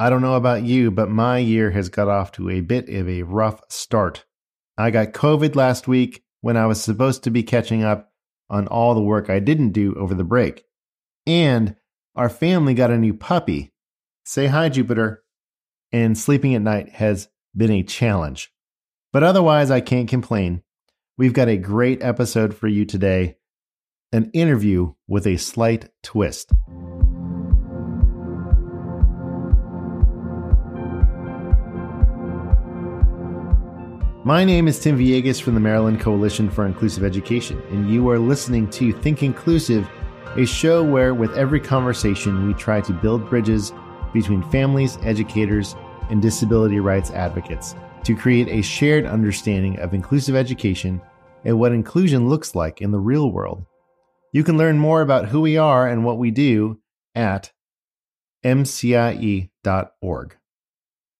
I don't know about you, but my year has got off to a bit of a rough start. I got COVID last week when I was supposed to be catching up on all the work I didn't do over the break. And our family got a new puppy. Say hi, Jupiter. And sleeping at night has been a challenge. But otherwise, I can't complain. We've got a great episode for you today an interview with a slight twist. My name is Tim Villegas from the Maryland Coalition for Inclusive Education, and you are listening to Think Inclusive, a show where, with every conversation, we try to build bridges between families, educators, and disability rights advocates to create a shared understanding of inclusive education and what inclusion looks like in the real world. You can learn more about who we are and what we do at mcie.org.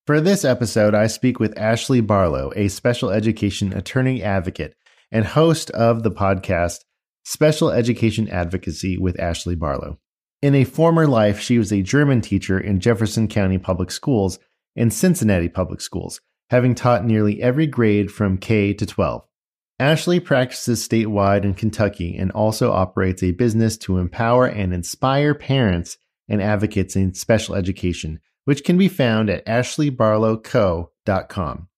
For this episode, I speak with Ashley Barlow, a special education attorney advocate and host of the podcast Special Education Advocacy with Ashley Barlow. In a former life, she was a German teacher in Jefferson County Public Schools and Cincinnati Public Schools, having taught nearly every grade from K to 12. Ashley practices statewide in Kentucky and also operates a business to empower and inspire parents and advocates in special education which can be found at ashleybarlowco.com.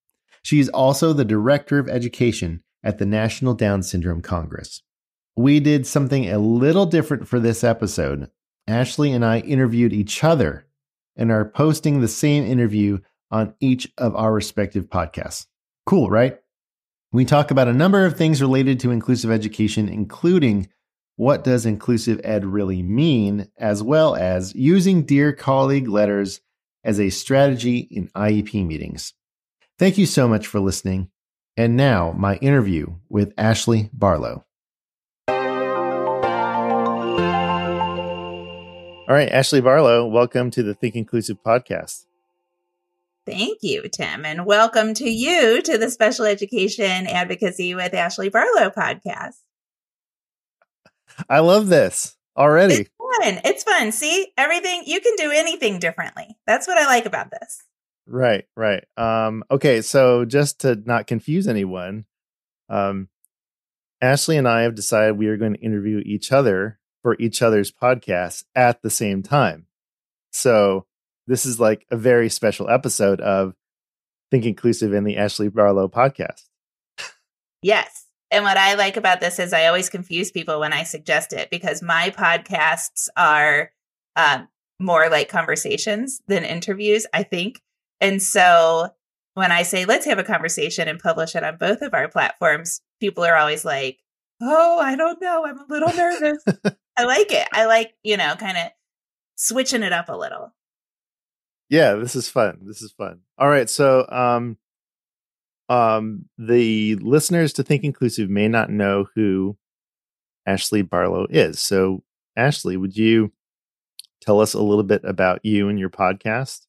She is also the Director of Education at the National Down Syndrome Congress. We did something a little different for this episode. Ashley and I interviewed each other and are posting the same interview on each of our respective podcasts. Cool, right? We talk about a number of things related to inclusive education, including what does inclusive ed really mean, as well as using Dear Colleague letters as a strategy in IEP meetings. Thank you so much for listening. And now, my interview with Ashley Barlow. All right, Ashley Barlow, welcome to the Think Inclusive podcast. Thank you, Tim, and welcome to you to the Special Education Advocacy with Ashley Barlow podcast. I love this already. It's fun. It's fun. See, everything you can do anything differently. That's what I like about this. Right, right. Um, okay, so just to not confuse anyone, um, Ashley and I have decided we are going to interview each other for each other's podcasts at the same time. So this is like a very special episode of Think Inclusive in the Ashley Barlow podcast. Yes. And what I like about this is I always confuse people when I suggest it because my podcasts are um, more like conversations than interviews, I think. And so when I say, let's have a conversation and publish it on both of our platforms, people are always like, oh, I don't know. I'm a little nervous. I like it. I like, you know, kind of switching it up a little. Yeah, this is fun. This is fun. All right. So, um, um, the listeners to Think Inclusive may not know who Ashley Barlow is. So, Ashley, would you tell us a little bit about you and your podcast?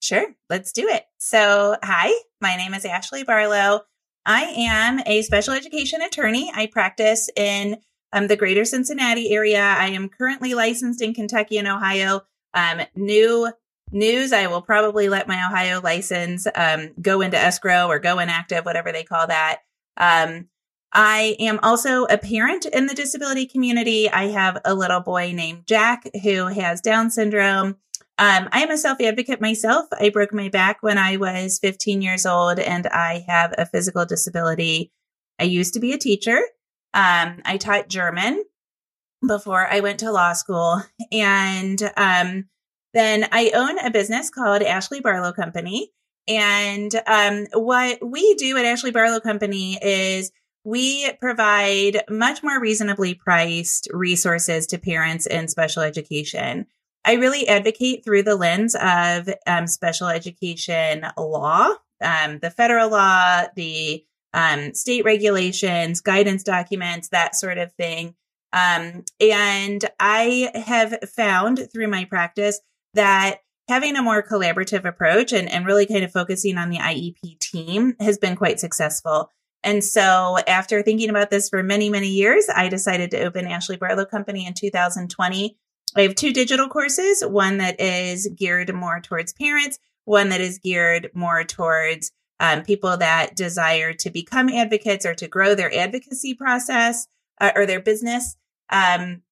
Sure, let's do it. So, hi, my name is Ashley Barlow. I am a special education attorney. I practice in um, the greater Cincinnati area. I am currently licensed in Kentucky and Ohio. Um, new news, I will probably let my Ohio license um, go into escrow or go inactive, whatever they call that. Um, I am also a parent in the disability community. I have a little boy named Jack who has Down syndrome. Um, I am a self advocate myself. I broke my back when I was 15 years old and I have a physical disability. I used to be a teacher. Um, I taught German before I went to law school. And um, then I own a business called Ashley Barlow Company. And um, what we do at Ashley Barlow Company is we provide much more reasonably priced resources to parents in special education. I really advocate through the lens of um, special education law, um, the federal law, the um, state regulations, guidance documents, that sort of thing. Um, and I have found through my practice that having a more collaborative approach and, and really kind of focusing on the IEP team has been quite successful. And so after thinking about this for many, many years, I decided to open Ashley Barlow Company in 2020. I have two digital courses, one that is geared more towards parents, one that is geared more towards um, people that desire to become advocates or to grow their advocacy process uh, or their business. Um,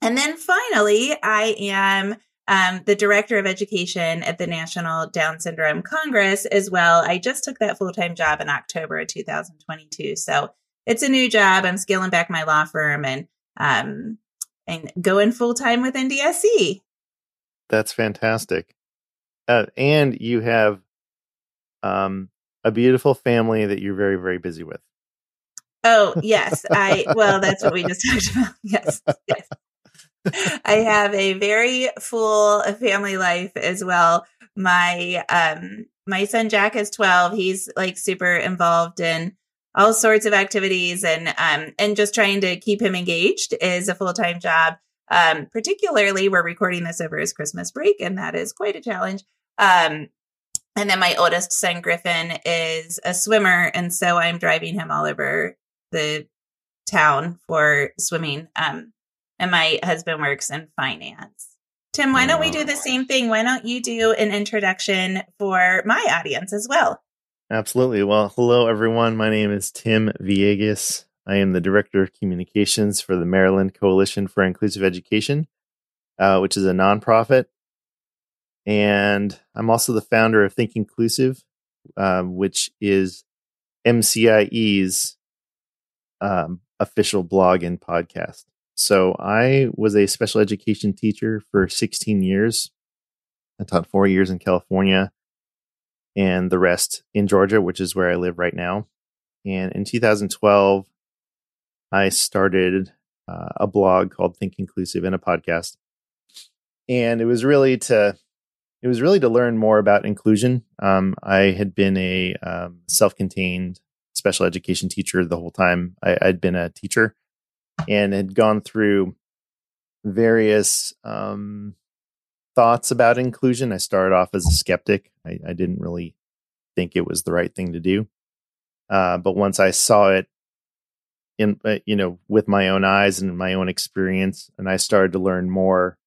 and then finally, I am um, the director of education at the National Down Syndrome Congress as well. I just took that full time job in October of 2022. So it's a new job. I'm scaling back my law firm and um, and going full time with NDSC. That's fantastic. Uh, and you have um, a beautiful family that you're very very busy with. Oh yes, I well that's what we just talked about. Yes, yes. I have a very full family life as well. My um my son Jack is 12. He's like super involved in all sorts of activities and um and just trying to keep him engaged is a full-time job. Um particularly we're recording this over his Christmas break and that is quite a challenge. Um and then my oldest son Griffin is a swimmer and so I'm driving him all over the town for swimming. Um and my husband works in finance. Tim, why don't we do the same thing? Why don't you do an introduction for my audience as well? Absolutely. Well, hello, everyone. My name is Tim Villegas. I am the Director of Communications for the Maryland Coalition for Inclusive Education, uh, which is a nonprofit. And I'm also the founder of Think Inclusive, um, which is MCIE's um, official blog and podcast. So I was a special education teacher for 16 years. I taught four years in California and the rest in Georgia, which is where I live right now. And in 2012, I started uh, a blog called Think Inclusive and a podcast. And it was really to it was really to learn more about inclusion. Um, I had been a um, self-contained special education teacher the whole time. I, I'd been a teacher and had gone through various um, thoughts about inclusion. I started off as a skeptic. I, I didn't really think it was the right thing to do. Uh, but once I saw it in, uh, you know, with my own eyes and my own experience, and I started to learn more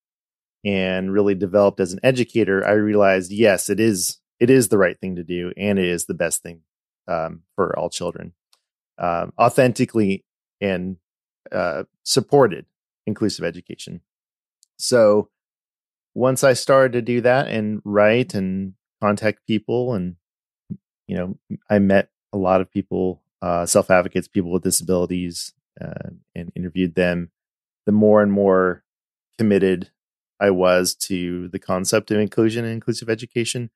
and really developed as an educator, I realized, yes, it is, it is the right thing to do. And it is the best thing um, for all children. Um, authentically and uh, supported inclusive education. So once I started to do that and write and contact people, and you know, I met a lot of people, uh, self advocates, people with disabilities, uh, and interviewed them. The more and more committed I was to the concept of inclusion and inclusive education,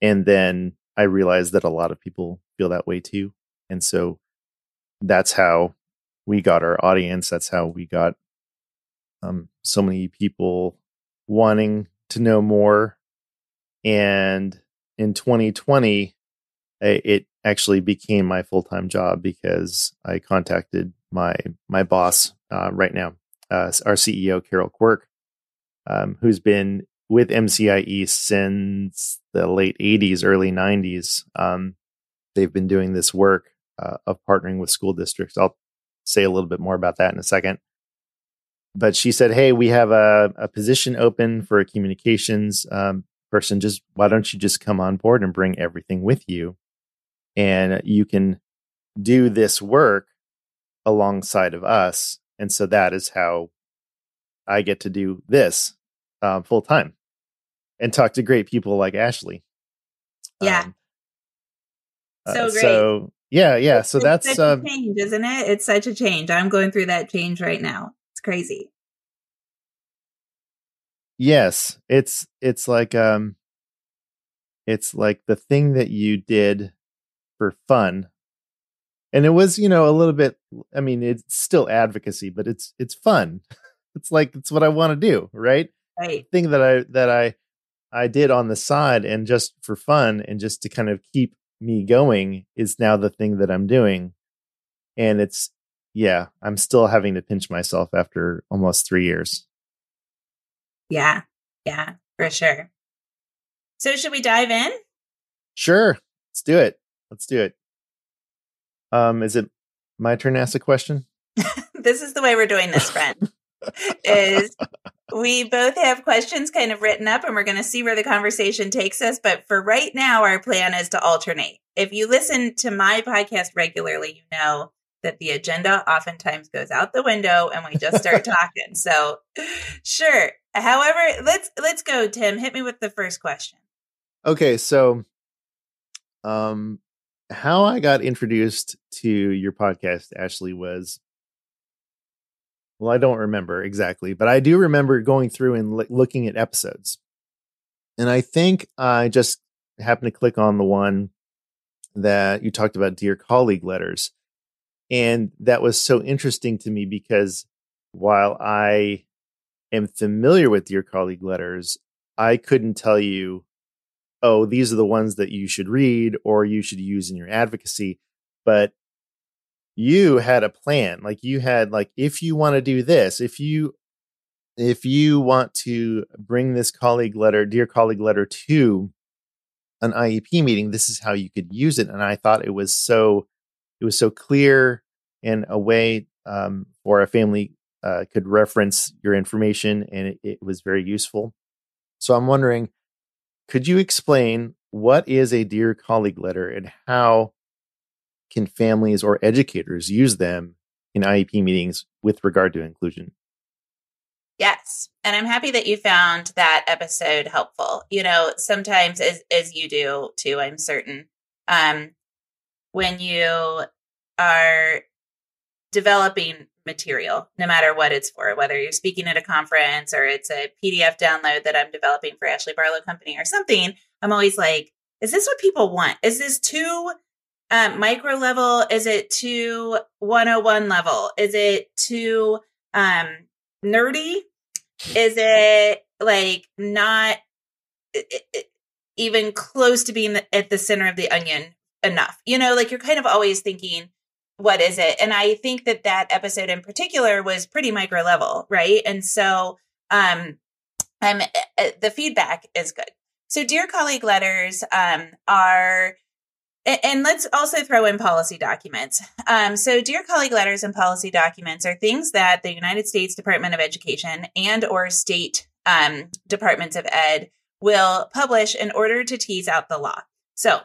and then I realized that a lot of people feel that way too, and so that's how we got our audience. That's how we got um, so many people wanting to know more. And in 2020, it actually became my full time job because I contacted my my boss uh, right now, uh, our CEO Carol Quirk, um, who's been with MCIE since the late 80s, early 90s. Um, they've been doing this work uh, of partnering with school districts. I'll say a little bit more about that in a second. But she said, "Hey, we have a, a position open for a communications um, person. Just why don't you just come on board and bring everything with you, and you can do this work alongside of us." And so that is how I get to do this um, full time and talk to great people like Ashley. Yeah. Um, so uh, great. So yeah, yeah. It's- So it's that's such a change, isn't it? It's such a change. I'm going through that change right now. It's crazy. yes. It's it's like um, it's like the thing that you did for fun, and it was you know a little bit. I mean, it's still advocacy, but it's it's fun. It's like it's what I want to do, right? Right. thing that I that I I did on the side and just for fun and just to kind of keep me going is now the thing that I'm doing. And it's yeah, I'm still having to pinch myself after almost 3 years. Yeah. Yeah, for sure. So should we dive in? Sure. Let's do it. Let's do it. Um is it my turn to ask a question? this is the way we're doing this, friend. is we both have questions kind of written up and we're going to see where the conversation takes us. But for right now, our plan is to alternate. If you listen to my podcast regularly, you know that the agenda oftentimes goes out the window and we just start talking. So sure. However, let's let's go, Tim. Hit me with the first question. Okay, so um how I got introduced to your podcast Ashley was well, I don't remember exactly, but I do remember going through and li- looking at episodes. And I think I just happened to click on the one that you talked about dear colleague letters. And that was so interesting to me because while I am familiar with dear colleague letters, I couldn't tell you, oh, these are the ones that you should read or you should use in your advocacy. But you had a plan like you had like if you want to do this if you if you want to bring this colleague letter dear colleague letter to an iep meeting this is how you could use it and i thought it was so it was so clear in a way um, for a family uh, could reference your information and it, it was very useful. So i'm wondering could you explain what is a dear colleague letter and how can families or educators use them in IEP meetings with regard to inclusion? Yes. And I'm happy that you found that episode helpful. You know, sometimes as as you do too, I'm certain. Um when you are developing material, no matter what it's for, whether you're speaking at a conference or it's a PDF download that I'm developing for Ashley Barlow Company or something, I'm always like, is this what people want? Is this too um, micro level? Is it too 101 level? Is it too um, nerdy? Is it like not even close to being at the center of the onion enough? You know, like you're kind of always thinking, what is it? And I think that that episode in particular was pretty micro level, right? And so, um, uh, the feedback is good. So, dear colleague letters um, are and let's also throw in policy documents. Um, so, dear colleague letters and policy documents are things that the United States Department of Education and or state um, departments of ed will publish in order to tease out the law. So,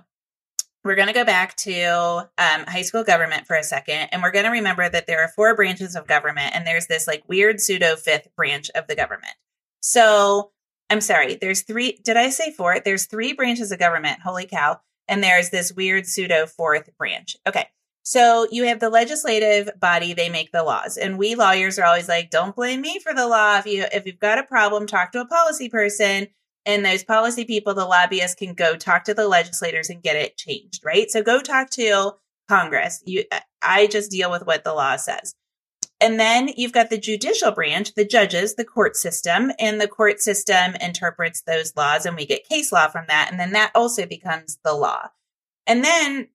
we're going to go back to um, high school government for a second, and we're going to remember that there are four branches of government, and there's this like weird pseudo fifth branch of the government. So, I'm sorry, there's three. Did I say four? There's three branches of government. Holy cow and there's this weird pseudo fourth branch. Okay. So you have the legislative body, they make the laws. And we lawyers are always like, don't blame me for the law. If you if you've got a problem, talk to a policy person. And those policy people, the lobbyists can go talk to the legislators and get it changed, right? So go talk to Congress. You I just deal with what the law says. And then you've got the judicial branch, the judges, the court system, and the court system interprets those laws and we get case law from that. And then that also becomes the law. And then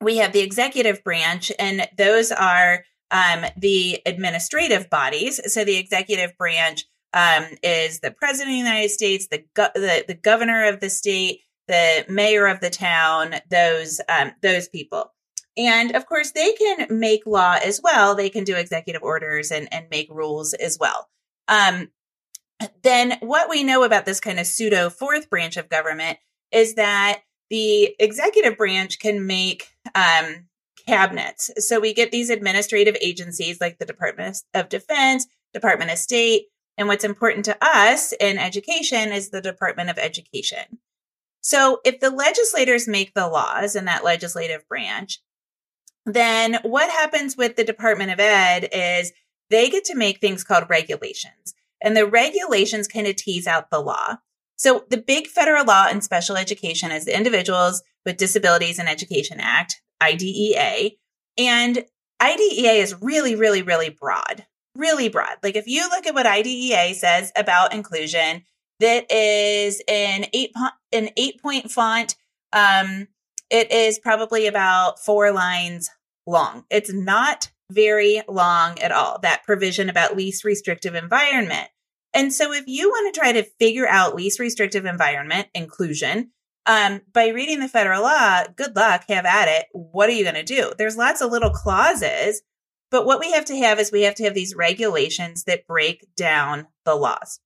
we have the executive branch, and those are um, the administrative bodies. So the executive branch um, is the president of the United States, the, go- the, the governor of the state, the mayor of the town, those um, those people. And of course, they can make law as well. They can do executive orders and, and make rules as well. Um, then what we know about this kind of pseudo fourth branch of government is that the executive branch can make um, cabinets. So we get these administrative agencies like the Department of Defense, Department of State, and what's important to us in education is the Department of Education. So if the legislators make the laws in that legislative branch, then what happens with the Department of Ed is they get to make things called regulations. And the regulations kind of tease out the law. So the big federal law in special education is the Individuals with Disabilities in Education Act, IDEA. And IDEA is really, really, really broad, really broad. Like if you look at what IDEA says about inclusion, that is an eight, an eight point font. Um, it is probably about four lines long. It's not very long at all. That provision about least restrictive environment. And so if you want to try to figure out least restrictive environment inclusion, um, by reading the federal law, good luck, have at it. What are you going to do? There's lots of little clauses, but what we have to have is we have to have these regulations that break down the laws.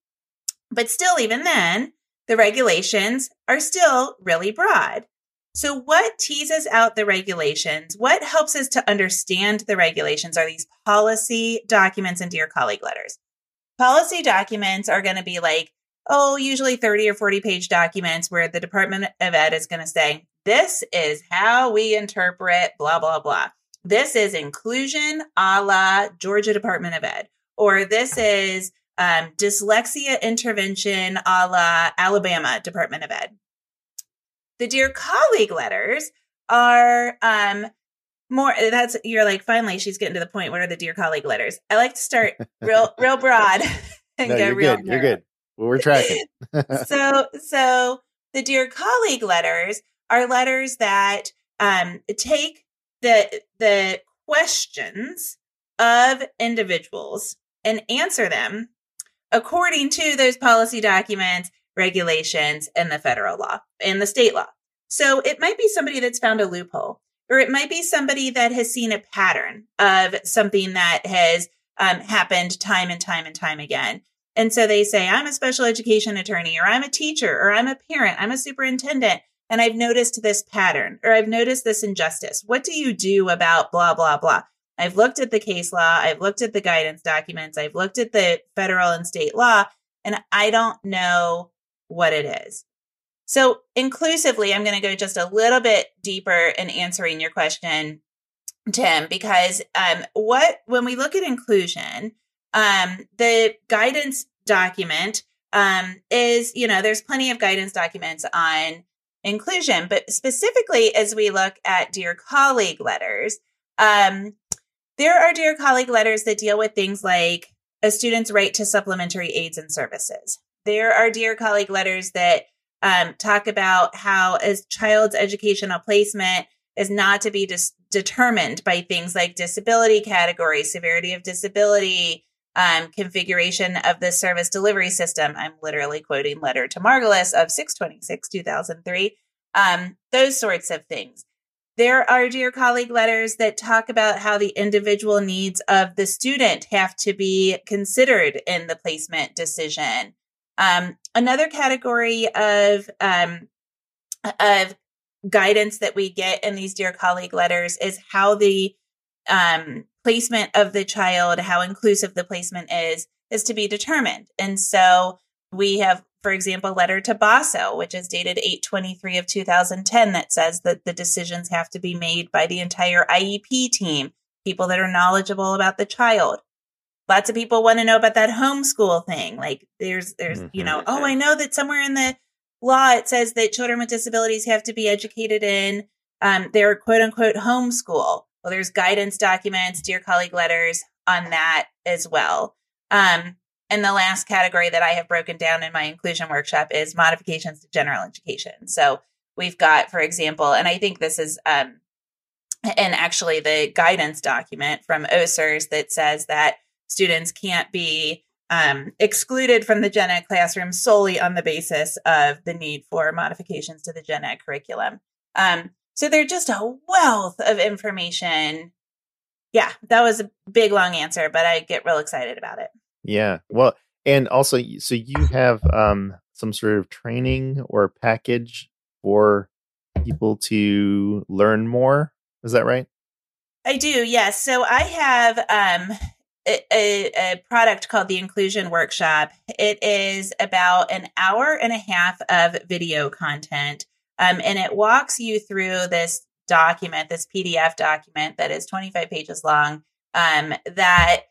But still, even then, the regulations are still really broad. So, what teases out the regulations? What helps us to understand the regulations are these policy documents and dear colleague letters. Policy documents are going to be like, oh, usually 30 or 40 page documents where the Department of Ed is going to say, this is how we interpret blah, blah, blah. This is inclusion a la Georgia Department of Ed, or this is um, dyslexia intervention a la Alabama Department of Ed. The dear colleague letters are um, more. That's you're like finally she's getting to the point. What are the dear colleague letters? I like to start real real broad and no, go you're real. good. You're good. Well, we're tracking. so so the dear colleague letters are letters that um, take the the questions of individuals and answer them according to those policy documents, regulations, and the federal law and the state law. So it might be somebody that's found a loophole, or it might be somebody that has seen a pattern of something that has um, happened time and time and time again. And so they say, I'm a special education attorney, or I'm a teacher, or I'm a parent, I'm a superintendent, and I've noticed this pattern, or I've noticed this injustice. What do you do about blah, blah, blah? I've looked at the case law, I've looked at the guidance documents, I've looked at the federal and state law, and I don't know what it is. So, inclusively, I'm going to go just a little bit deeper in answering your question, Tim, because um, what when we look at inclusion, um, the guidance document um, is, you know, there's plenty of guidance documents on inclusion, but specifically as we look at dear colleague letters, um, there are dear colleague letters that deal with things like a student's right to supplementary aids and services. There are dear colleague letters that um, talk about how a child's educational placement is not to be dis- determined by things like disability category, severity of disability, um, configuration of the service delivery system. I'm literally quoting letter to Margulis of 626, 2003. Um, those sorts of things. There are dear colleague letters that talk about how the individual needs of the student have to be considered in the placement decision. Um, another category of um, of guidance that we get in these dear colleague letters is how the um, placement of the child, how inclusive the placement is, is to be determined. And so we have for example, letter to Basso, which is dated 823 of 2010, that says that the decisions have to be made by the entire IEP team, people that are knowledgeable about the child. Lots of people want to know about that homeschool thing. Like there's, there's, mm-hmm. you know, oh, I know that somewhere in the law it says that children with disabilities have to be educated in um, their quote unquote homeschool. Well, there's guidance documents, dear colleague letters on that as well. Um, and the last category that I have broken down in my inclusion workshop is modifications to general education. So we've got, for example, and I think this is, um, and actually the guidance document from OSERS that says that students can't be um, excluded from the gen ed classroom solely on the basis of the need for modifications to the gen ed curriculum. Um, so they're just a wealth of information. Yeah, that was a big long answer, but I get real excited about it. Yeah. Well, and also, so you have um, some sort of training or package for people to learn more. Is that right? I do. Yes. So I have um, a, a, product called the Inclusion Workshop. It is about an hour and a half of video content, um, and it walks you through this document, this PDF document that is 25 pages long. Um, that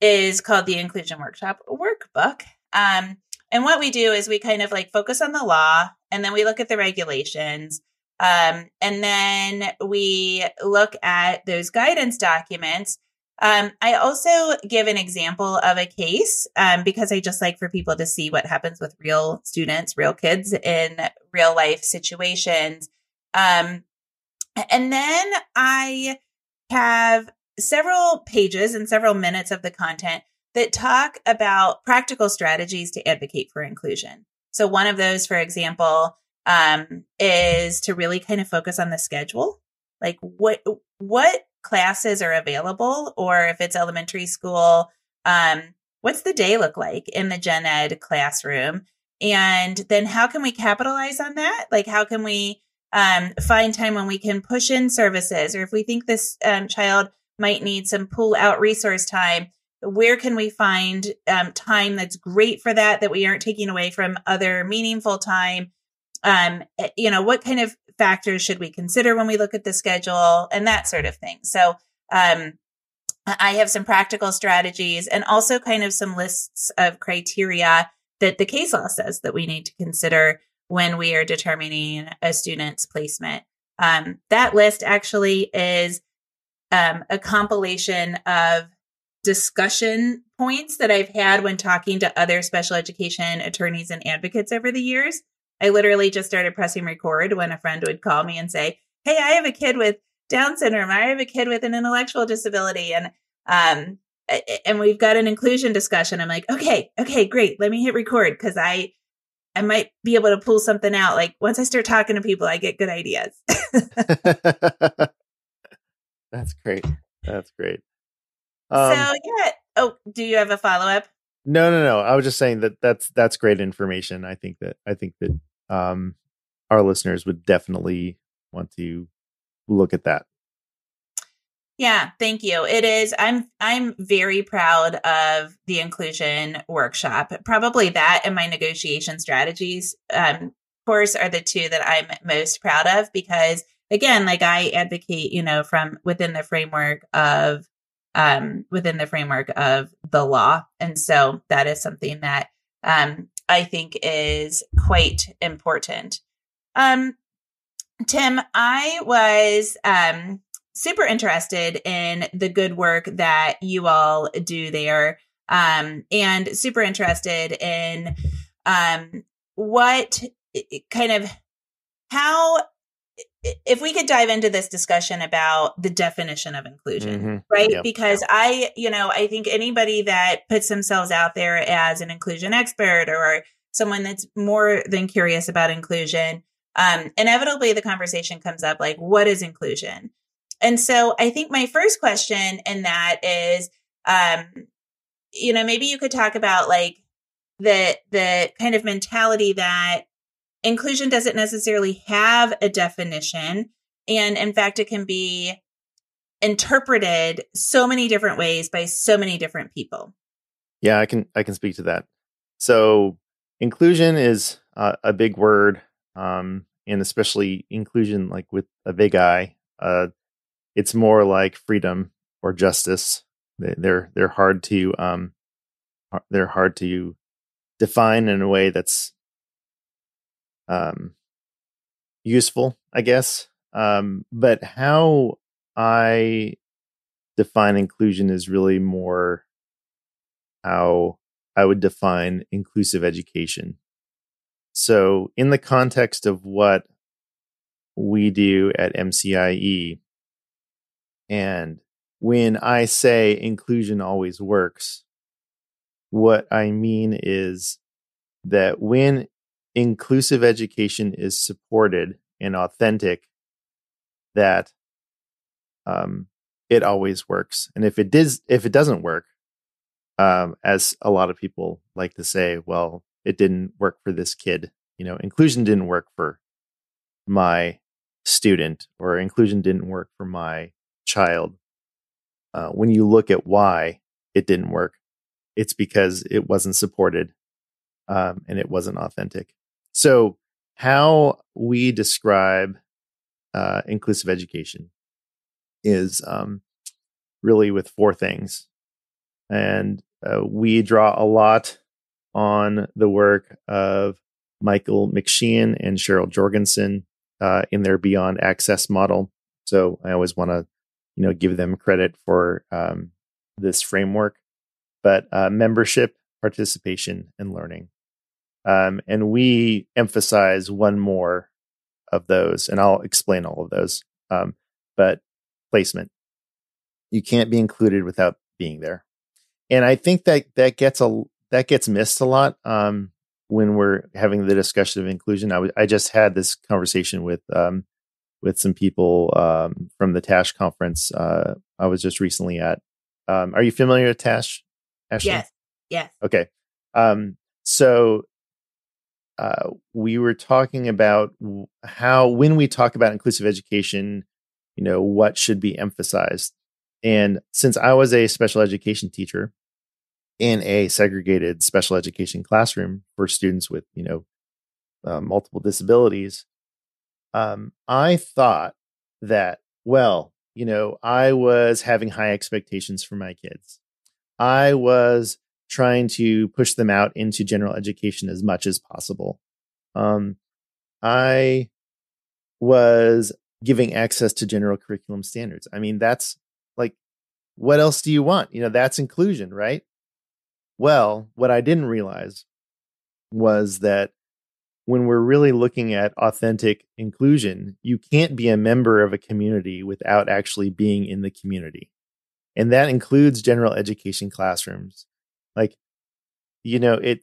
is called the Inclusion Workshop Workbook. Um, and what we do is we kind of like focus on the law, and then we look at the regulations. Um, and then we look at those guidance documents um, I also give an example of a case um, because I just like for people to see what happens with real students, real kids in real life situations. Um, and then I have several pages and several minutes of the content that talk about practical strategies to advocate for inclusion. So one of those, for example, um, is to really kind of focus on the schedule. Like what, what classes are available or if it's elementary school um, what's the day look like in the gen ed classroom? And then how can we capitalize on that? Like how can we um, find time when we can push in services? Or if we think this um, child might need some pull out resource time where can we find um, time that's great for that that we aren't taking away from other meaningful time? Um, eh, you know what kind of factors should we consider when we look at the schedule and that sort of thing. So, um, I have some practical strategies and also kind of some lists of criteria that the case law says that we need to consider when we are determining a student's placement. Um, that list actually is um, a compilation of discussion points that I've had when talking to other special education attorneys and advocates over the years. I literally just started pressing record when a friend would call me and say, Hey, I have a kid with Down syndrome. I have a kid with an intellectual disability. And, um, and we've got an inclusion discussion. I'm like, okay, okay, great. Let me hit record because I, I might be able to pull something out. Like once I start talking to people, I get good ideas. That's great. That's great. Um, so yeah. Oh, do you have a follow up? No, no, no. I was just saying that that's that's great information. I think that I think that um, our listeners would definitely want to look at that. Yeah, thank you. It is I'm I'm very proud of the inclusion workshop. Probably that and my negotiation strategies um course are the two that I'm most proud of because again, like I advocate, you know, from within the framework of um within the framework of the law. And so that is something that um I think is quite important. Um, Tim, I was um, super interested in the good work that you all do there, um, and super interested in um, what kind of how if we could dive into this discussion about the definition of inclusion, mm-hmm. right? Yep. Because I, you know, I think anybody that puts themselves out there as an inclusion expert or someone that's more than curious about inclusion, um, inevitably the conversation comes up like, what is inclusion? And so I think my first question in that is, um, you know, maybe you could talk about like the the kind of mentality that inclusion doesn't necessarily have a definition. And in fact, it can be interpreted so many different ways by so many different people. Yeah, I can I can speak to that. So inclusion is uh, a big word, um, and especially inclusion like with a big I. Uh, it's more like freedom or justice. They're they're hard to um, they're hard to define in a way that's um, useful, I guess. Um, but how I define inclusion is really more how I would define inclusive education. So, in the context of what we do at MCIE, and when I say inclusion always works, what I mean is that when inclusive education is supported and authentic, that um, it always works. And if it does, if it doesn't work, um, as a lot of people like to say, well, it didn't work for this kid. You know, inclusion didn't work for my student, or inclusion didn't work for my child. Uh, when you look at why it didn't work, it's because it wasn't supported um, and it wasn't authentic. So, how we describe uh, inclusive education is um, really with four things. And uh, we draw a lot on the work of Michael McSheehan and Cheryl Jorgensen uh, in their Beyond Access model. So I always want to, you know, give them credit for um, this framework. But uh, membership, participation, and learning. Um, and we emphasize one more of those, and I'll explain all of those. Um, but placement, you can't be included without being there, and I think that that gets a that gets missed a lot um, when we're having the discussion of inclusion. I, w- I just had this conversation with um, with some people um, from the Tash conference uh, I was just recently at. Um, are you familiar with Tash? Ashley? Yes. Yes. Okay. Um, so uh, we were talking about how when we talk about inclusive education, you know, what should be emphasized. And since I was a special education teacher in a segregated special education classroom for students with, you know, uh, multiple disabilities, um, I thought that, well, you know, I was having high expectations for my kids. I was trying to push them out into general education as much as possible. Um, I was giving access to general curriculum standards. I mean, that's like, what else do you want? You know, that's inclusion, right? Well, what I didn't realize was that when we're really looking at authentic inclusion, you can't be a member of a community without actually being in the community. And that includes general education classrooms. Like, you know, it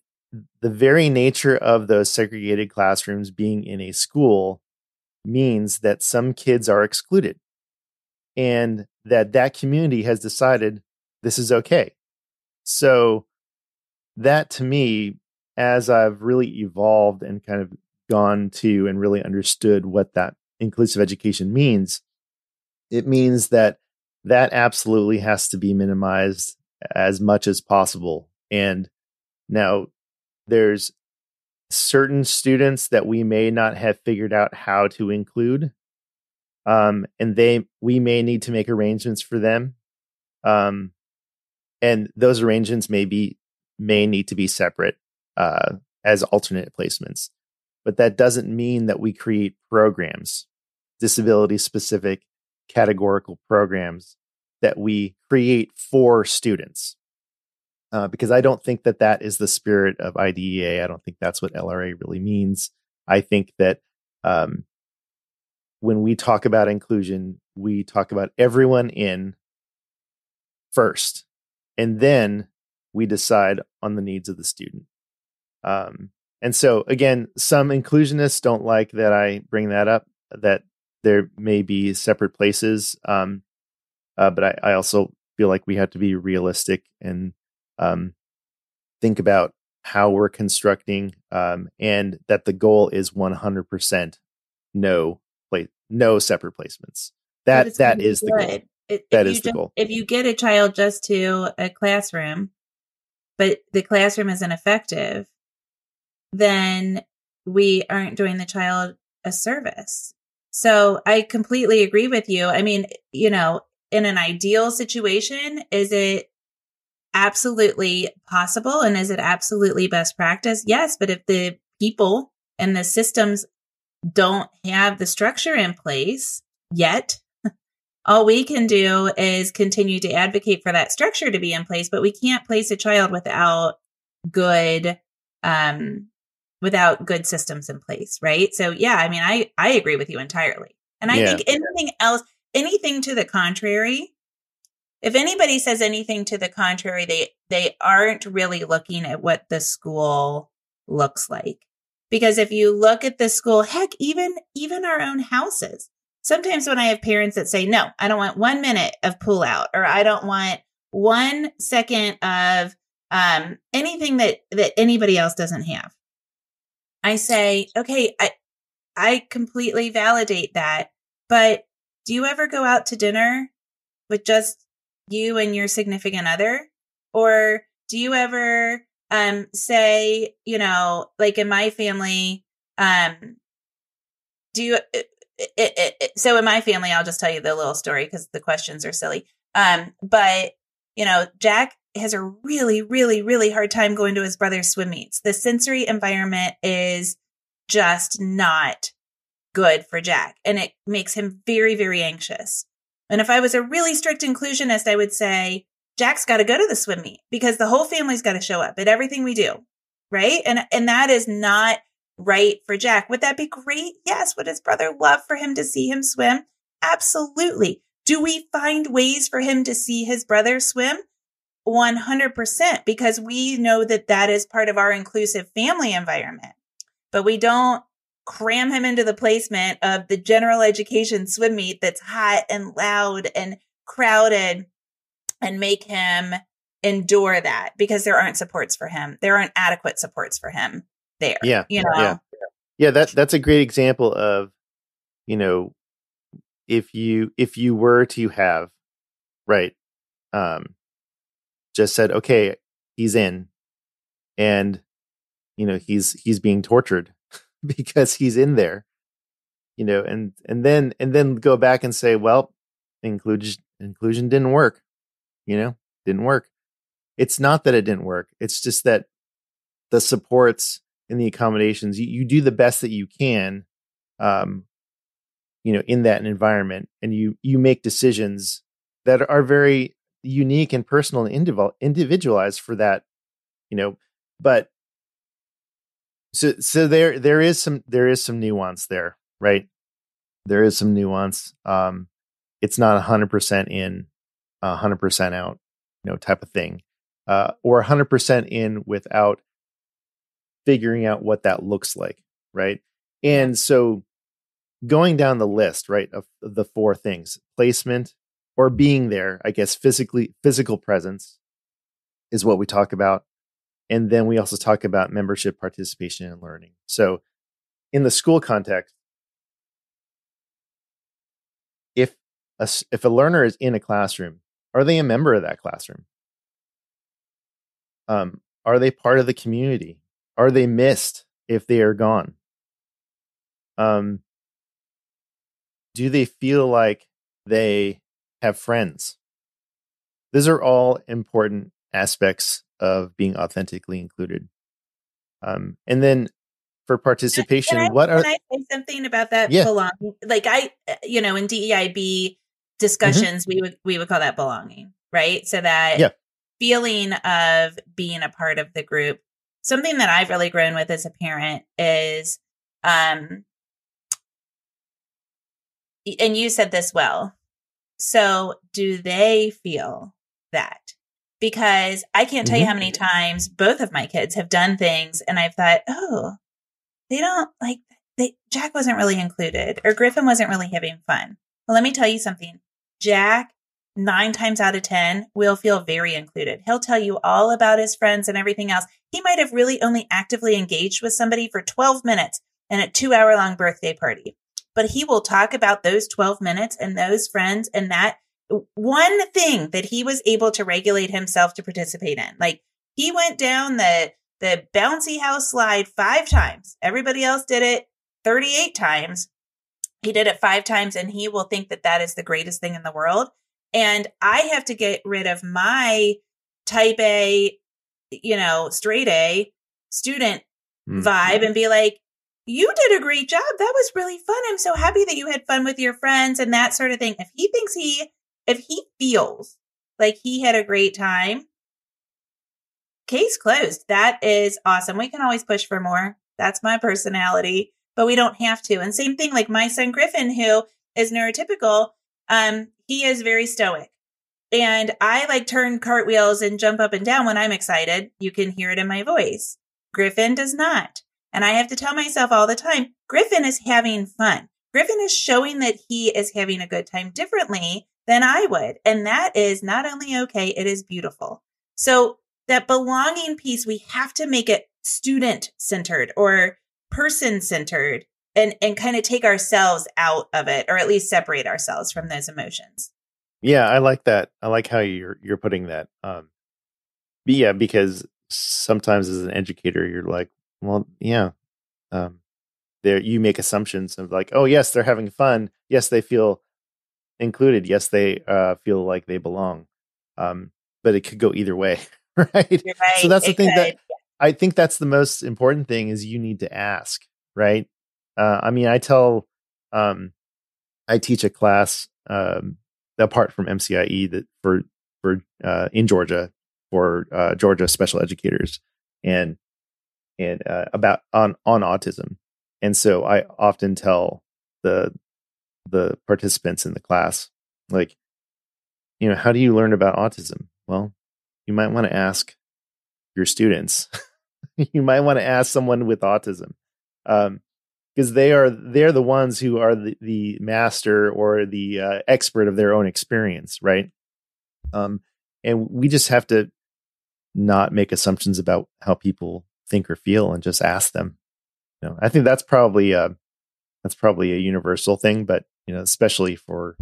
the very nature of those segregated classrooms being in a school means that some kids are excluded and that that community has decided this is okay. So that to me as I've really evolved and kind of gone to and really understood what that inclusive education means, it means that that absolutely has to be minimized as much as possible. And now there's certain students that we may not have figured out how to include. Um, and they we may need to make arrangements for them. Um, and those arrangements may be may need to be separate uh, as alternate placements. But that doesn't mean that we create programs, disability specific categorical programs that we create for students. Uh, because I don't think that that is the spirit of IDEA. I don't think that's what LRE really means. I think that um, when we talk about inclusion, we talk about everyone in first, and then we decide on the needs of the student. Um, and so, again, some inclusionists don't like that I bring that up. That there may be separate places, um, uh, but I, I also feel like we have to be realistic and um, think about how we're constructing um, and that the goal is 100% no place no separate placements. That that is the goal. it, that is the just, goal. if you get a child just to a classroom but the classroom isn't effective then we aren't doing the child a service. So i completely agree with you. I mean you know in an ideal situation is it absolutely possible and is it absolutely best practice? Yes, but if the people and the systems don't have the structure in place yet, all we can do is continue to advocate for that structure to be in place, but we can't place a child without good um without good systems in place, right? So yeah, I mean I I agree with you entirely. And I Yeah. think anything else anything to the contrary if anybody says anything to the contrary, they they aren't really looking at what the school looks like. Because if you look at the school, heck, even even our own houses. Sometimes when I have parents that say, "No, I don't want 1 minute of pull out or I don't want 1 second of um anything that that anybody else doesn't have." I say, "Okay, I I completely validate that, but do you ever go out to dinner with just you and your significant other? Or do you ever um say, you know, like in my family, um do you it, it, it, so in my family, I'll just tell you the little story because the questions are silly. Um, but you know, Jack has a really, really, really hard time going to his brother's swim meets. The sensory environment is just not good for Jack, and it makes him very, very anxious. And if I was a really strict inclusionist, I would say Jack's got to go to the swim meet because the whole family's got to show up at everything we do. Right. And, and that is not right for Jack. Would that be great? Yes. Would his brother love for him to see him swim? Absolutely. Do we find ways for him to see his brother swim? 100% because we know that that is part of our inclusive family environment. But we don't cram him into the placement of the general education swim meet that's hot and loud and crowded and make him endure that because there aren't supports for him. There aren't adequate supports for him there. Yeah, You know, yeah. Yeah, that that's a great example of, you know, if you if you were to have, right, um, just said, okay, he's in, and you know he's he's being tortured because he's in there, you know, and and then and then go back and say, well, inclusion inclusion didn't work, you know, didn't work. It's not that it didn't work. It's just that the supports and the accommodations you, you do the best that you can um you know in that environment and you you make decisions that are very unique and personal and individual individualized for that you know but so so there there is some there is some nuance there right? There is some nuance um it's not 100% in 100% out you know type of thing uh or 100% in without figuring out what that looks like right? And so going down the list right of the four things placement or being there i guess physically physical presence is what we talk about and then we also talk about membership participation and learning. So in the school context if a, if a learner is in a classroom are they a member of that classroom? Um, are they part of the community? Are they missed if they are gone? Um, do they feel like they have friends? These are all important aspects of being authentically included um, and then for participation Can I, what are can I say something about that Yeah. belonging? Like I, uh, you know, in DEIB discussions, we would we would call that belonging, right? So that Mm-hmm. Yeah. feeling of being a part of the group. Something that I've really grown with as a parent is, um, and you said this well. So, do they feel that? Because I can't tell you Mm-hmm. how many times both of my kids have done things, and I've thought, oh, they don't like they Jack wasn't really included or Griffin wasn't really having fun. Well, let me tell you something. Jack, nine times out of 10, will feel very included. He'll tell you all about his friends and everything else. He might have really only actively engaged with somebody for 12 minutes in a two hour long birthday party, but he will talk about those 12 minutes and those friends and that one thing that he was able to regulate himself to participate in. Like he went down the the bouncy house slide five times. Everybody else did it 38 times. He did it five times and he will think that that is the greatest thing in the world. And I have to get rid of my type A, you know, straight A student Mm. vibe and be like, you did a great job. That was really fun. I'm so happy that you had fun with your friends and that sort of thing. If he thinks he, if he feels like he had a great time, case closed. That is awesome. We can always push for more. That's my personality, but we don't have to. And same thing, like my son Griffin, who is neurotypical, um, he is very stoic. And I like turn cartwheels and jump up and down when I'm excited. You can hear it in my voice. Griffin does not. And I have to tell myself all the time, Griffin is having fun. Griffin is showing that he is having a good time differently than I would. And that is not only okay, it is beautiful. So that belonging piece, we have to make it student centered or person centered and, and kind of take ourselves out of it or at least separate ourselves from those emotions. Yeah, I like that. I like how you're you're putting that. Um yeah, because sometimes as an educator you're like, well, yeah. Um there you make assumptions of like, oh yes, they're having fun. Yes, they feel included. Yes, they uh feel like they belong. Um but it could go either way. right? right? So that's the thing could. that I think that's the most important thing is you need to ask, right? Uh, I mean, I tell, um, I teach a class um, apart from MCIE that for for uh, in Georgia for uh, Georgia special educators and and uh, about on on autism, and so I often tell the the participants in the class like, you know, how do you learn about autism? Well, you might want to ask your students. you might want to ask someone with autism. Um, because they are they're the ones who are the, the master or the uh, expert of their own experience, right? Um, and we just have to not make assumptions about how people think or feel and just ask them. You know, I think that's probably uh that's probably a universal thing, but you know, especially for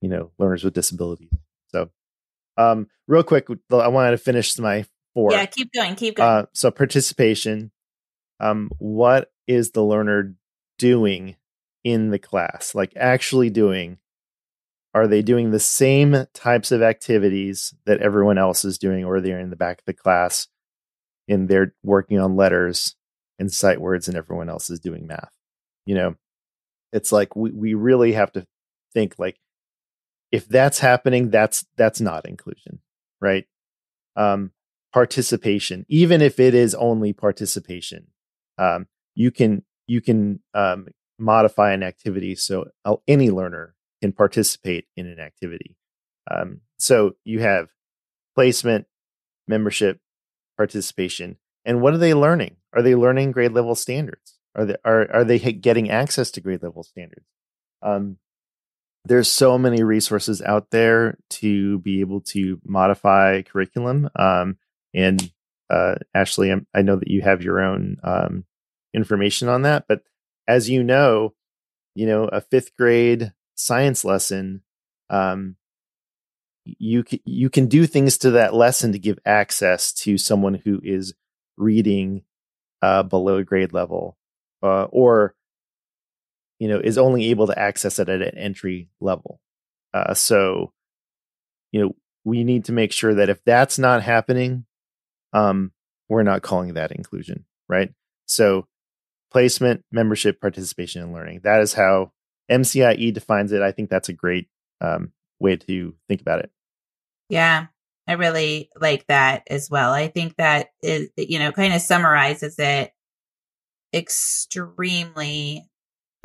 you know learners with disabilities. So, um, real quick, I wanted to finish my four. Yeah, keep going, keep going. Uh, so participation. Um, what is the learner doing in the class? Like actually doing? Are they doing the same types of activities that everyone else is doing, or they're in the back of the class and they're working on letters and sight words, and everyone else is doing math? You know, it's like we we really have to think like if that's happening, that's that's not inclusion, right? Um, participation, even if it is only participation, um, you can you can um, modify an activity so any learner can participate in an activity. Um, so you have placement, membership, participation, and what are they learning? Are they learning grade level standards? Are they are are they getting access to grade level standards? Um, there's so many resources out there to be able to modify curriculum. Um, and uh, Ashley, I'm, i know that you have your own um, information on that, but as you know, you know a fifth grade science lesson, um, you c- you can do things to that lesson to give access to someone who is reading uh, below grade level, uh, or you know is only able to access it at an entry level. Uh, so, you know, we need to make sure that if that's not happening, um, we're not calling that inclusion, right? So, placement, membership, participation, and learning. That is how MCIE defines it. I think that's a great um, way to think about it. Yeah, I really like that as well. I think that is, you know, kind of summarizes it extremely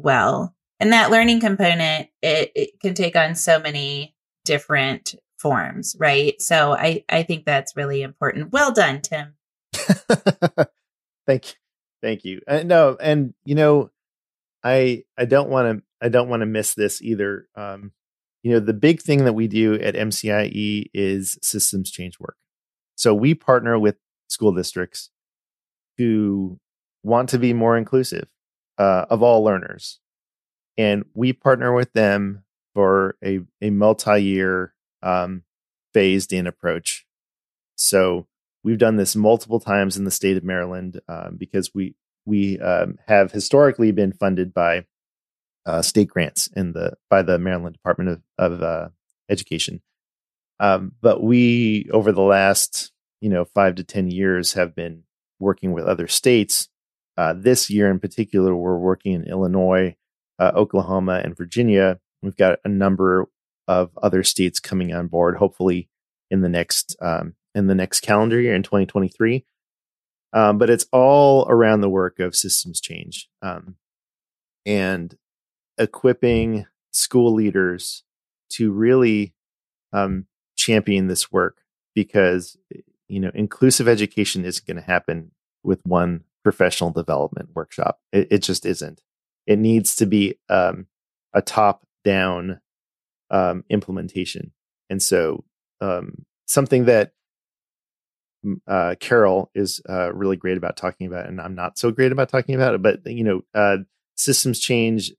well. And that learning component, it, it can take on so many different forms, right? So I, I think that's really important. Well done, Tim. Thank you. Thank you. Uh, no, and you know, I I don't want to I don't want to miss this either. Um, you know, the big thing that we do at MCIE is systems change work. So we partner with school districts who want to be more inclusive uh, of all learners, and we partner with them for a a multi year um, phased in approach. So we've done this multiple times in the state of Maryland um, because we we um, have historically been funded by uh, state grants in the by the Maryland Department of, of uh, Education. Um, but we over the last you know five to ten years have been working with other states uh, this year in particular, we're working in Illinois, uh, Oklahoma, and Virginia. We've got a number of other states coming on board, hopefully in the next um, in the next calendar year in 2023. Um, but it's all around the work of systems change um, and equipping school leaders to really um, champion this work because you know inclusive education isn't going to happen with one professional development workshop. It, it, just isn't. It needs to be um, a top down um, implementation, and so um, something that uh, Carol is uh, really great about talking about, and I'm not so great about talking about it. But you know, uh, systems change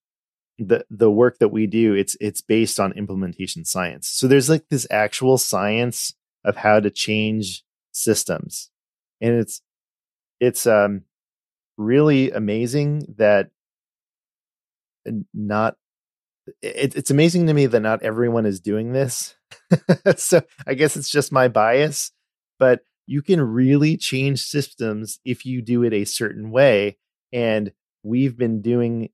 the the work that we do. It's it's based on implementation science. So there's like this actual science of how to change systems, and it's it's um really amazing that not it, it's amazing to me that not everyone is doing this. so I guess it's just my bias, but you can really change systems if you do it a certain way. And we've been doing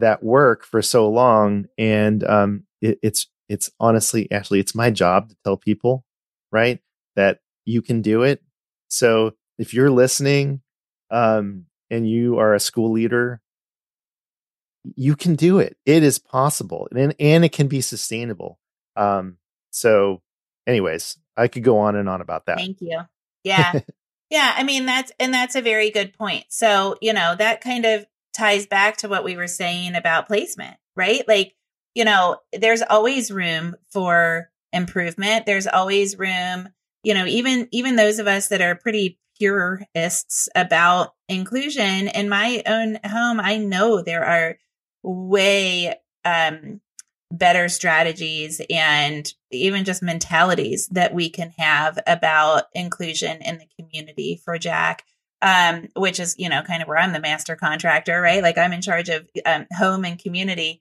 that work for so long. And um, it, it's, it's honestly, actually, it's my job to tell people, right, that you can do it. So if you're listening um, and you are a school leader, you can do it. It is possible and, and it can be sustainable. Um, so, anyways, I could go on and on about that. Thank you. Yeah. yeah. I mean, that's, and that's a very good point. So, you know, that kind of ties back to what we were saying about placement, right? Like, you know, there's always room for improvement. There's always room, you know, even, even those of us that are pretty purists about inclusion in my own home, I know there are way, um, better strategies and even just mentalities that we can have about inclusion in the community for Jack. Um, which is, you know, kind of where I'm the master contractor, right? Like I'm in charge of um, home and community.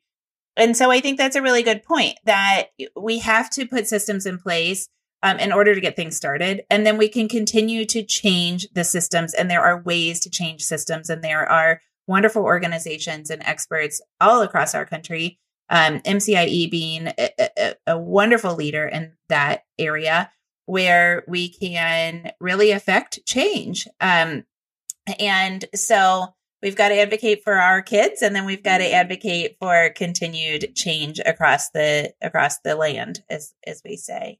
And so I think that's a really good point that we have to put systems in place um, in order to get things started. And then we can continue to change the systems. And there are ways to change systems. And there are wonderful organizations and experts all across our country um, MCIE being a, a, a wonderful leader in that area where we can really affect change. Um, and so we've got to advocate for our kids and then we've got to advocate for continued change across the across the land as as we say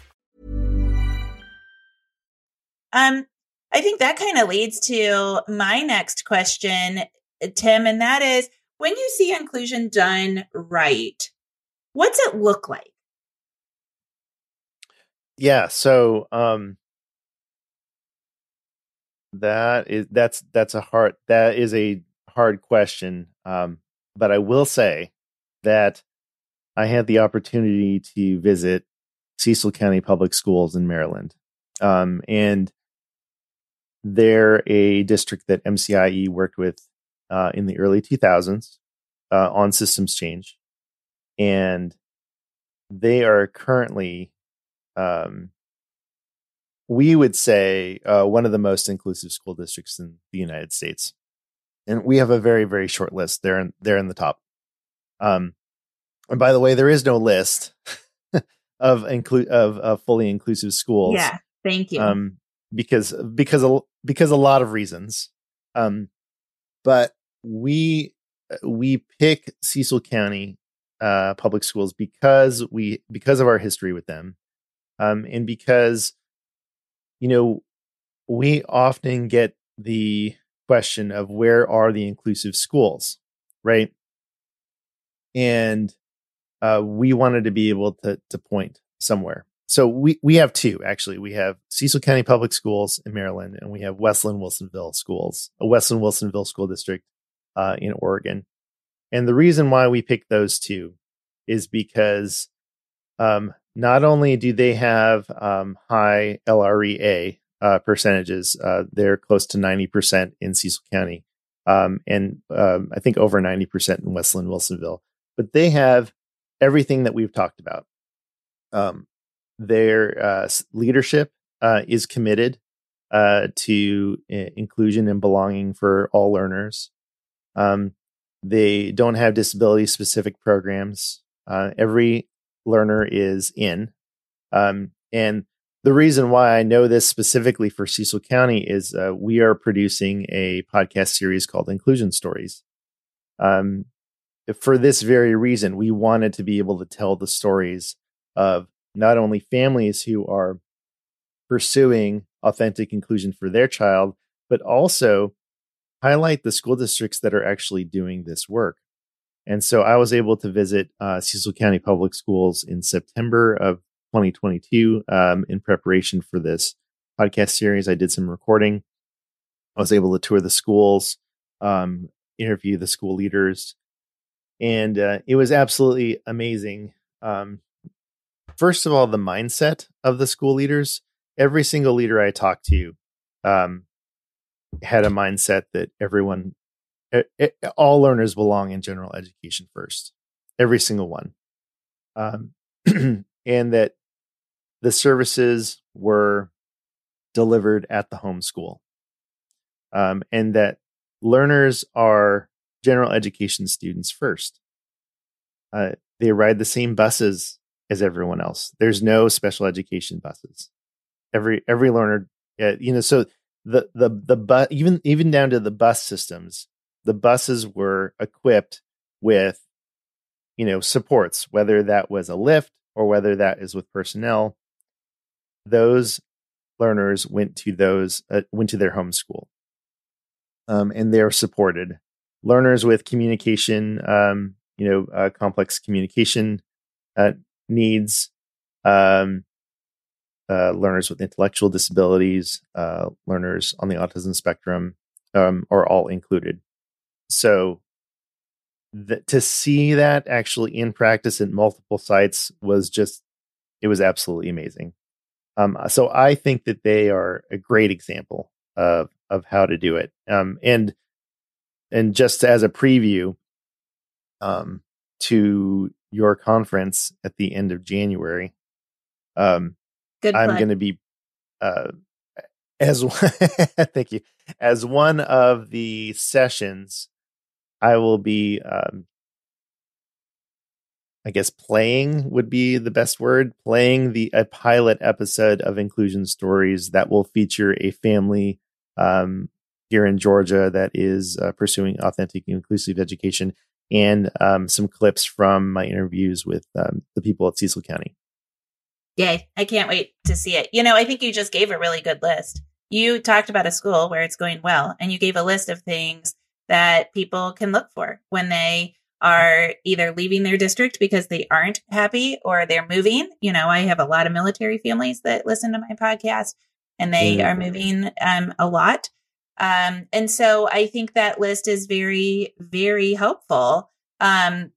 Um, I think that kind of leads to my next question Tim, and that is when you see inclusion done right, what's it look like? Yeah, so um that is that's that's a hard that is a hard question. Um but I will say that I had the opportunity to visit Cecil County Public Schools in Maryland. Um and they're a district that MCIE worked with uh, in the early 2000s uh, on systems change, and they are currently, um, we would say, uh, one of the most inclusive school districts in the United States. And we have a very, very short list. They're in, they're in the top. Um, and by the way, there is no list of include of, of fully inclusive schools. Yeah, thank you. Um, because because a, because a lot of reasons. Um, but we we pick Cecil County uh, public schools because we because of our history with them, um, and because you know we often get the question of where are the inclusive schools, right? And uh, we wanted to be able to to point somewhere. So we we have two actually. We have Cecil County Public Schools in Maryland, and we have West Linn-Wilsonville Schools, a West Linn-Wilsonville school district uh, in Oregon. And the reason why we picked those two is because um, not only do they have um, high LREA uh, percentages, uh, they're close to 90% in Cecil County, um, and um, I think over 90% in West Linn-Wilsonville. But they have everything that we've talked about. Um, their uh, leadership uh, is committed uh, to inclusion and belonging for all learners. Um, they don't have disability specific programs. Uh, every learner is in. Um, and the reason why I know this specifically for Cecil County is uh, we are producing a podcast series called Inclusion Stories. Um, for this very reason, we wanted to be able to tell the stories of not only families who are pursuing authentic inclusion for their child, but also highlight the school districts that are actually doing this work. And so I was able to visit uh, Cecil County Public Schools in September of 2022 um, in preparation for this podcast series. I did some recording. I was able to tour the schools, um, interview the school leaders, and uh, it was absolutely amazing. Um, first of all, the mindset of the school leaders. Every single leader I talked to um, had a mindset that everyone, it, it, all learners belong in general education first, every single one, um, and that the services were delivered at the home school, um, and that learners are general education students first. Uh, they ride the same buses as everyone else. There's no special education buses. Every every learner, uh, you know, so the the the bus even even down to the bus systems the buses were equipped with you know supports whether that was a lift or whether that is with personnel those learners went to those uh, went to their home school um, and they're supported learners with communication um, you know uh, complex communication uh, needs um, uh, learners with intellectual disabilities, uh, learners on the autism spectrum um, are all included. So th- to see that actually in practice at multiple sites was just, it was absolutely amazing. Um, so I think that they are a great example of of how to do it. Um, and and just as a preview um, to your conference at the end of January, um, Good I'm going to be uh, as thank you as one of the sessions. I will be, um, I guess, playing would be the best word. Playing the a pilot episode of Inclusion Stories that will feature a family um, here in Georgia that is uh, pursuing authentic inclusive education, and um, some clips from my interviews with um, the people at Cecil County. Yay. I can't wait to see it. You know, I think you just gave a really good list. You talked about a school where it's going well, and you gave a list of things that people can look for when they are either leaving their district because they aren't happy or they're moving. You know, I have a lot of military families that listen to my podcast and they mm. are moving um, a lot. Um, and so I think that list is very, very helpful. Um,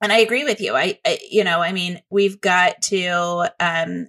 and I agree with you. I, I, you know, I mean, we've got to um,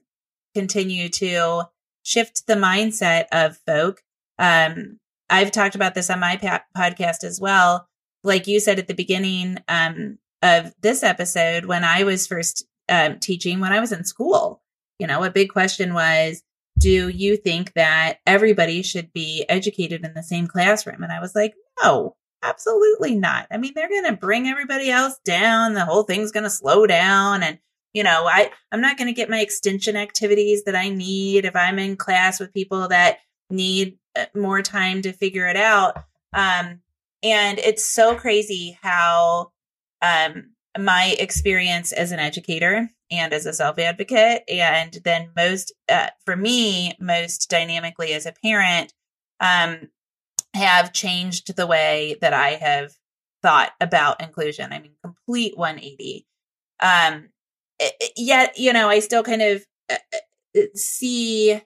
continue to shift the mindset of folk. Um, I've talked about this on my pa- podcast as well. Like you said at the beginning um, of this episode, when I was first um, teaching, when I was in school, you know, a big question was, do you think that everybody should be educated in the same classroom? And I was like, no, Absolutely not. I mean, they're going to bring everybody else down. The whole thing's going to slow down. And, You know, I, I'm not going to get my extension activities that I need if I'm in class with people that need uh, more time to figure it out. Um, and it's so crazy how um, my experience as an educator and as a self advocate, and then most, uh, for me, most dynamically as a parent, um, have changed the way that I have thought about inclusion. I mean, complete 180. Um, yet, you know, I still kind of uh, see, um,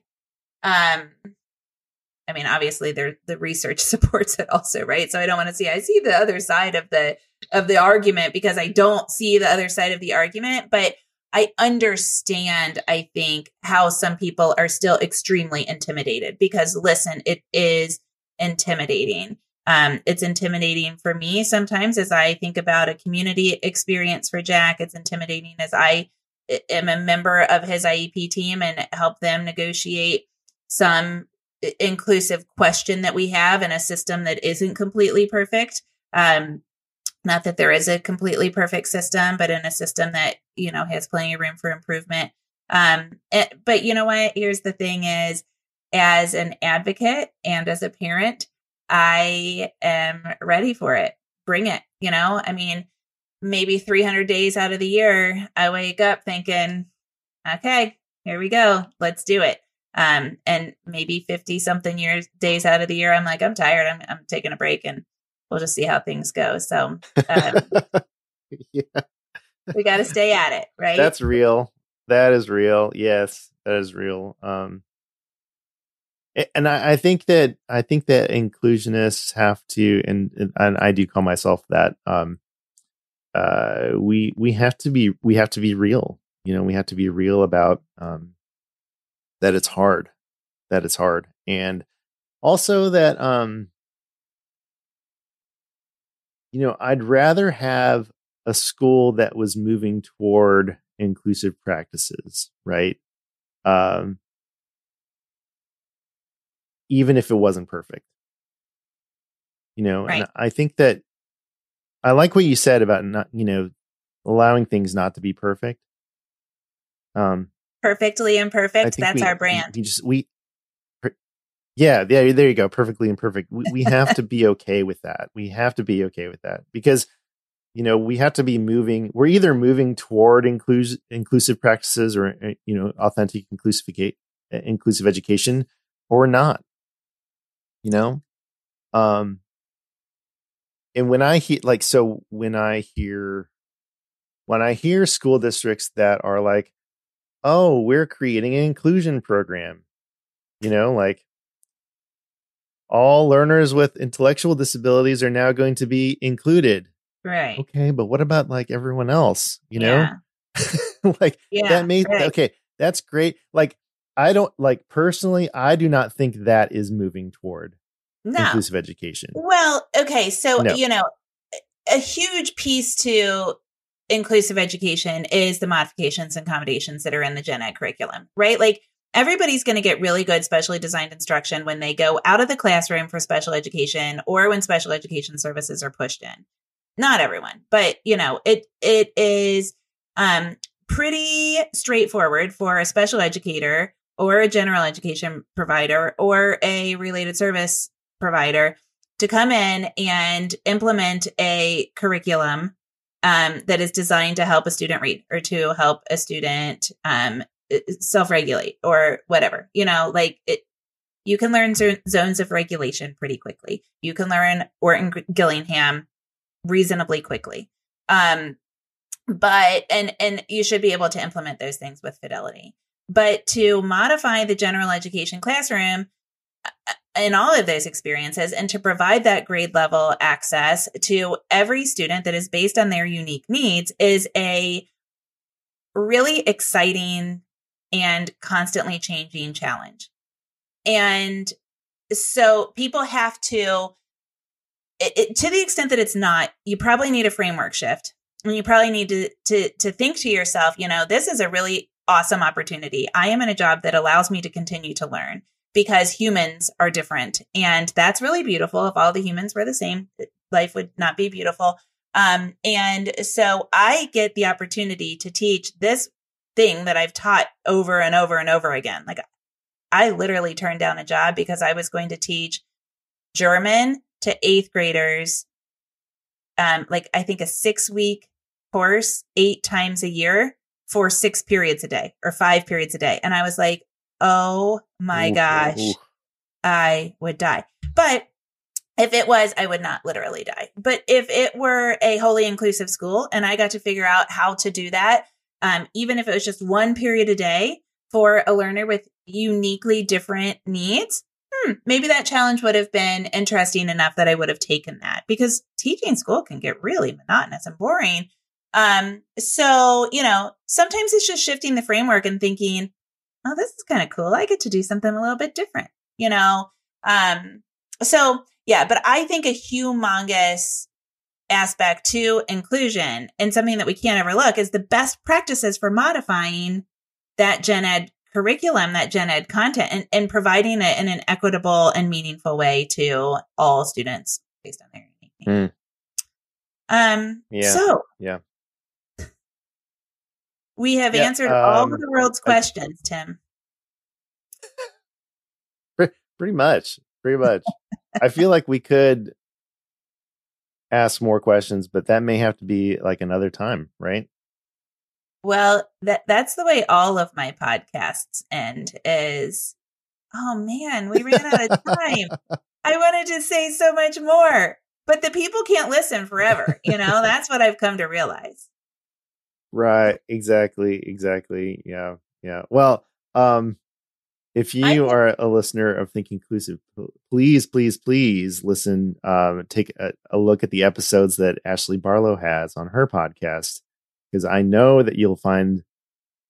I mean, obviously there, the research supports it also, right? So I don't want to see, I see the other side of the, of the argument because I don't see the other side of the argument, but I understand, I think, how some people are still extremely intimidated because listen, it is intimidating. Um, it's intimidating for me sometimes as I think about a community experience for Jack. It's intimidating as I am a member of his IEP team and help them negotiate some inclusive question that we have in a system that isn't completely perfect. Um, not that there is a completely perfect system, but in a system that, you know, has plenty of room for improvement. Um, it, but you know what? Here's the thing is, as an advocate and as a parent, I am ready for it. Bring it. You know, I mean, maybe 300 days out of the year, I wake up thinking, okay, here we go. Let's do it. Um, and maybe 50 something years, days out of the year, I'm like, I'm tired. I'm, I'm taking a break and we'll just see how things go. So, um, yeah, we got to stay at it, right? That's real. That is real. Yes, that is real. Um, and I, I think that I think that inclusionists have to, and and I do call myself that. Um, uh, we we have to be we have to be real. You know, we have to be real about um, that it's hard, that it's hard, and also that um, you know, I'd rather have a school that was moving toward inclusive practices, right? Um, even if it wasn't perfect. You know, right. and I think that I like what you said about not, you know, allowing things not to be perfect. Um, perfectly imperfect. That's we, our brand. We just we, yeah, yeah. There you go. Perfectly imperfect. We we have to be okay with that. We have to be okay with that because you know we have to be moving. We're either moving toward inclusive inclusive practices or eh, you know authentic inclusive inclusive education, or not you know um and when i hear like so when i hear when i hear school districts that are like oh we're creating an inclusion program you know like all learners with intellectual disabilities are now going to be included right okay but what about like everyone else you know yeah. like yeah, that made right. okay that's great like I don't like personally, I do not think that is moving toward no. inclusive education. Well, okay. So, no. you know, a huge piece to inclusive education is the modifications and accommodations that are in the gen ed curriculum, right? Like everybody's going to get really good specially designed instruction when they go out of the classroom for special education or when special education services are pushed in. Not everyone, but you know, it it is um pretty straightforward for a special educator or a general education provider or a related service provider to come in and implement a curriculum um, that is designed to help a student read or to help a student um, self-regulate or whatever you know like it you can learn zones of regulation pretty quickly. You can learn orton gillingham reasonably quickly. Um, but and and you should be able to implement those things with fidelity. But to modify the general education classroom uh, in all of those experiences and to provide that grade level access to every student that is based on their unique needs is a really exciting and constantly changing challenge. And so people have to, it, it, to the extent that it's not, you probably need a framework shift. And you probably need to, to, to think to yourself, you know, this is a really awesome opportunity. I am in a job that allows me to continue to learn because humans are different. And that's really beautiful. If all the humans were the same, life would not be beautiful. Um, and so I get the opportunity to teach this thing that I've taught over and over and over again. Like I literally turned down a job because I was going to teach German to eighth graders. Um, like I think a six week course eight times a year for six periods a day or five periods a day. And I was like, oh my gosh, I would die. But if it was, I would not literally die. But if it were a wholly inclusive school and I got to figure out how to do that, um, even if it was just one period a day for a learner with uniquely different needs, hmm, maybe that challenge would have been interesting enough that I would have taken that because teaching school can get really monotonous and boring. Um, so, you know, sometimes it's just shifting the framework and thinking, oh, this is kind of cool. I get to do something a little bit different, you know? Um, so yeah, but I think a humongous aspect to inclusion and something that we can't overlook is the best practices for modifying that gen ed curriculum, that gen ed content and, and providing it in an equitable and meaningful way to all students based on their. Mm. Um, yeah. So, yeah. We have yeah, answered um, all of the world's questions, Tim. Pretty much. Pretty much. I feel like we could ask more questions, but that may have to be like another time, right? Well, that that's the way all of my podcasts end is oh man, we ran out of time. I wanted to say so much more, but the people can't listen forever, you know? That's what I've come to realize. Right, exactly, exactly. Yeah. Yeah. Well, um if you are a listener of Think Inclusive, please, please, please listen. Um, take a, a, look at the episodes that Ashley Barlow has on her podcast, because I know that you'll find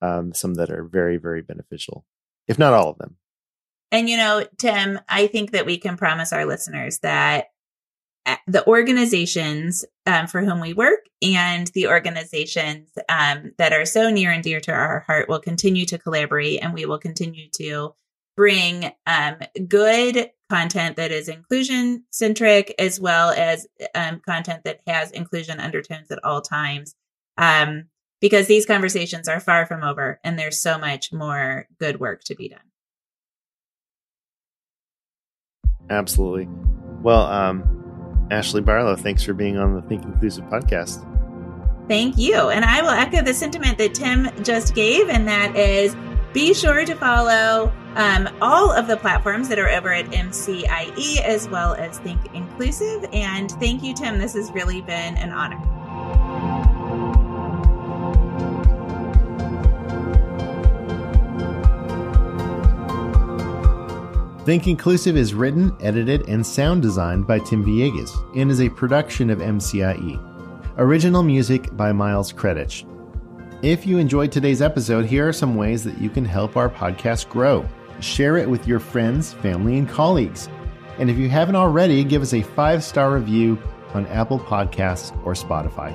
um, some that are very, very beneficial, if not all of them. And you know, Tim, I think that we can promise our listeners that the organizations um, for whom we work and the organizations um, that are so near and dear to our heart will continue to collaborate and we will continue to bring um, good content that is inclusion centric as well as um, content that has inclusion undertones at all times. Um, because these conversations are far from over and there's so much more good work to be done. Absolutely. Well um Ashley Barlow, thanks for being on the Think Inclusive podcast. Thank you. And I will echo the sentiment that Tim just gave, and that is be sure to follow um, all of the platforms that are over at MCIE as well as Think Inclusive. And thank you, Tim. This has really been an honor. Think Inclusive is written, edited, and sound designed by Tim Villegas and is a production of MCIE. Original music by Miles Kredich. If you enjoyed today's episode, here are some ways that you can help our podcast grow. Share it with your friends, family, and colleagues. And if you haven't already, give us a five star review on Apple Podcasts or Spotify.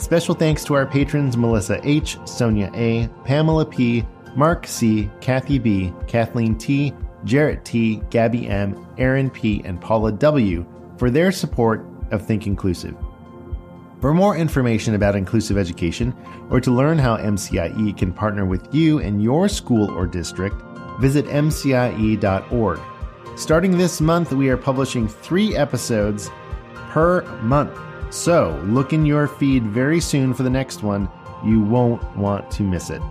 Special thanks to our patrons Melissa H., Sonia A., Pamela P., Mark C., Kathy B., Kathleen T., Jarrett T., Gabby M., Aaron P., and Paula W. for their support of Think Inclusive. For more information about inclusive education or to learn how MCIE can partner with you and your school or district, visit MCIE.org. Starting this month, we are publishing three episodes per month. So look in your feed very soon for the next one. You won't want to miss it.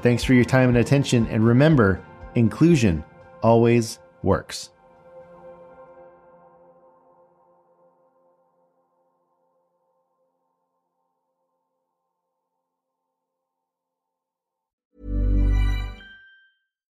Thanks for your time and attention, and remember, inclusion always works.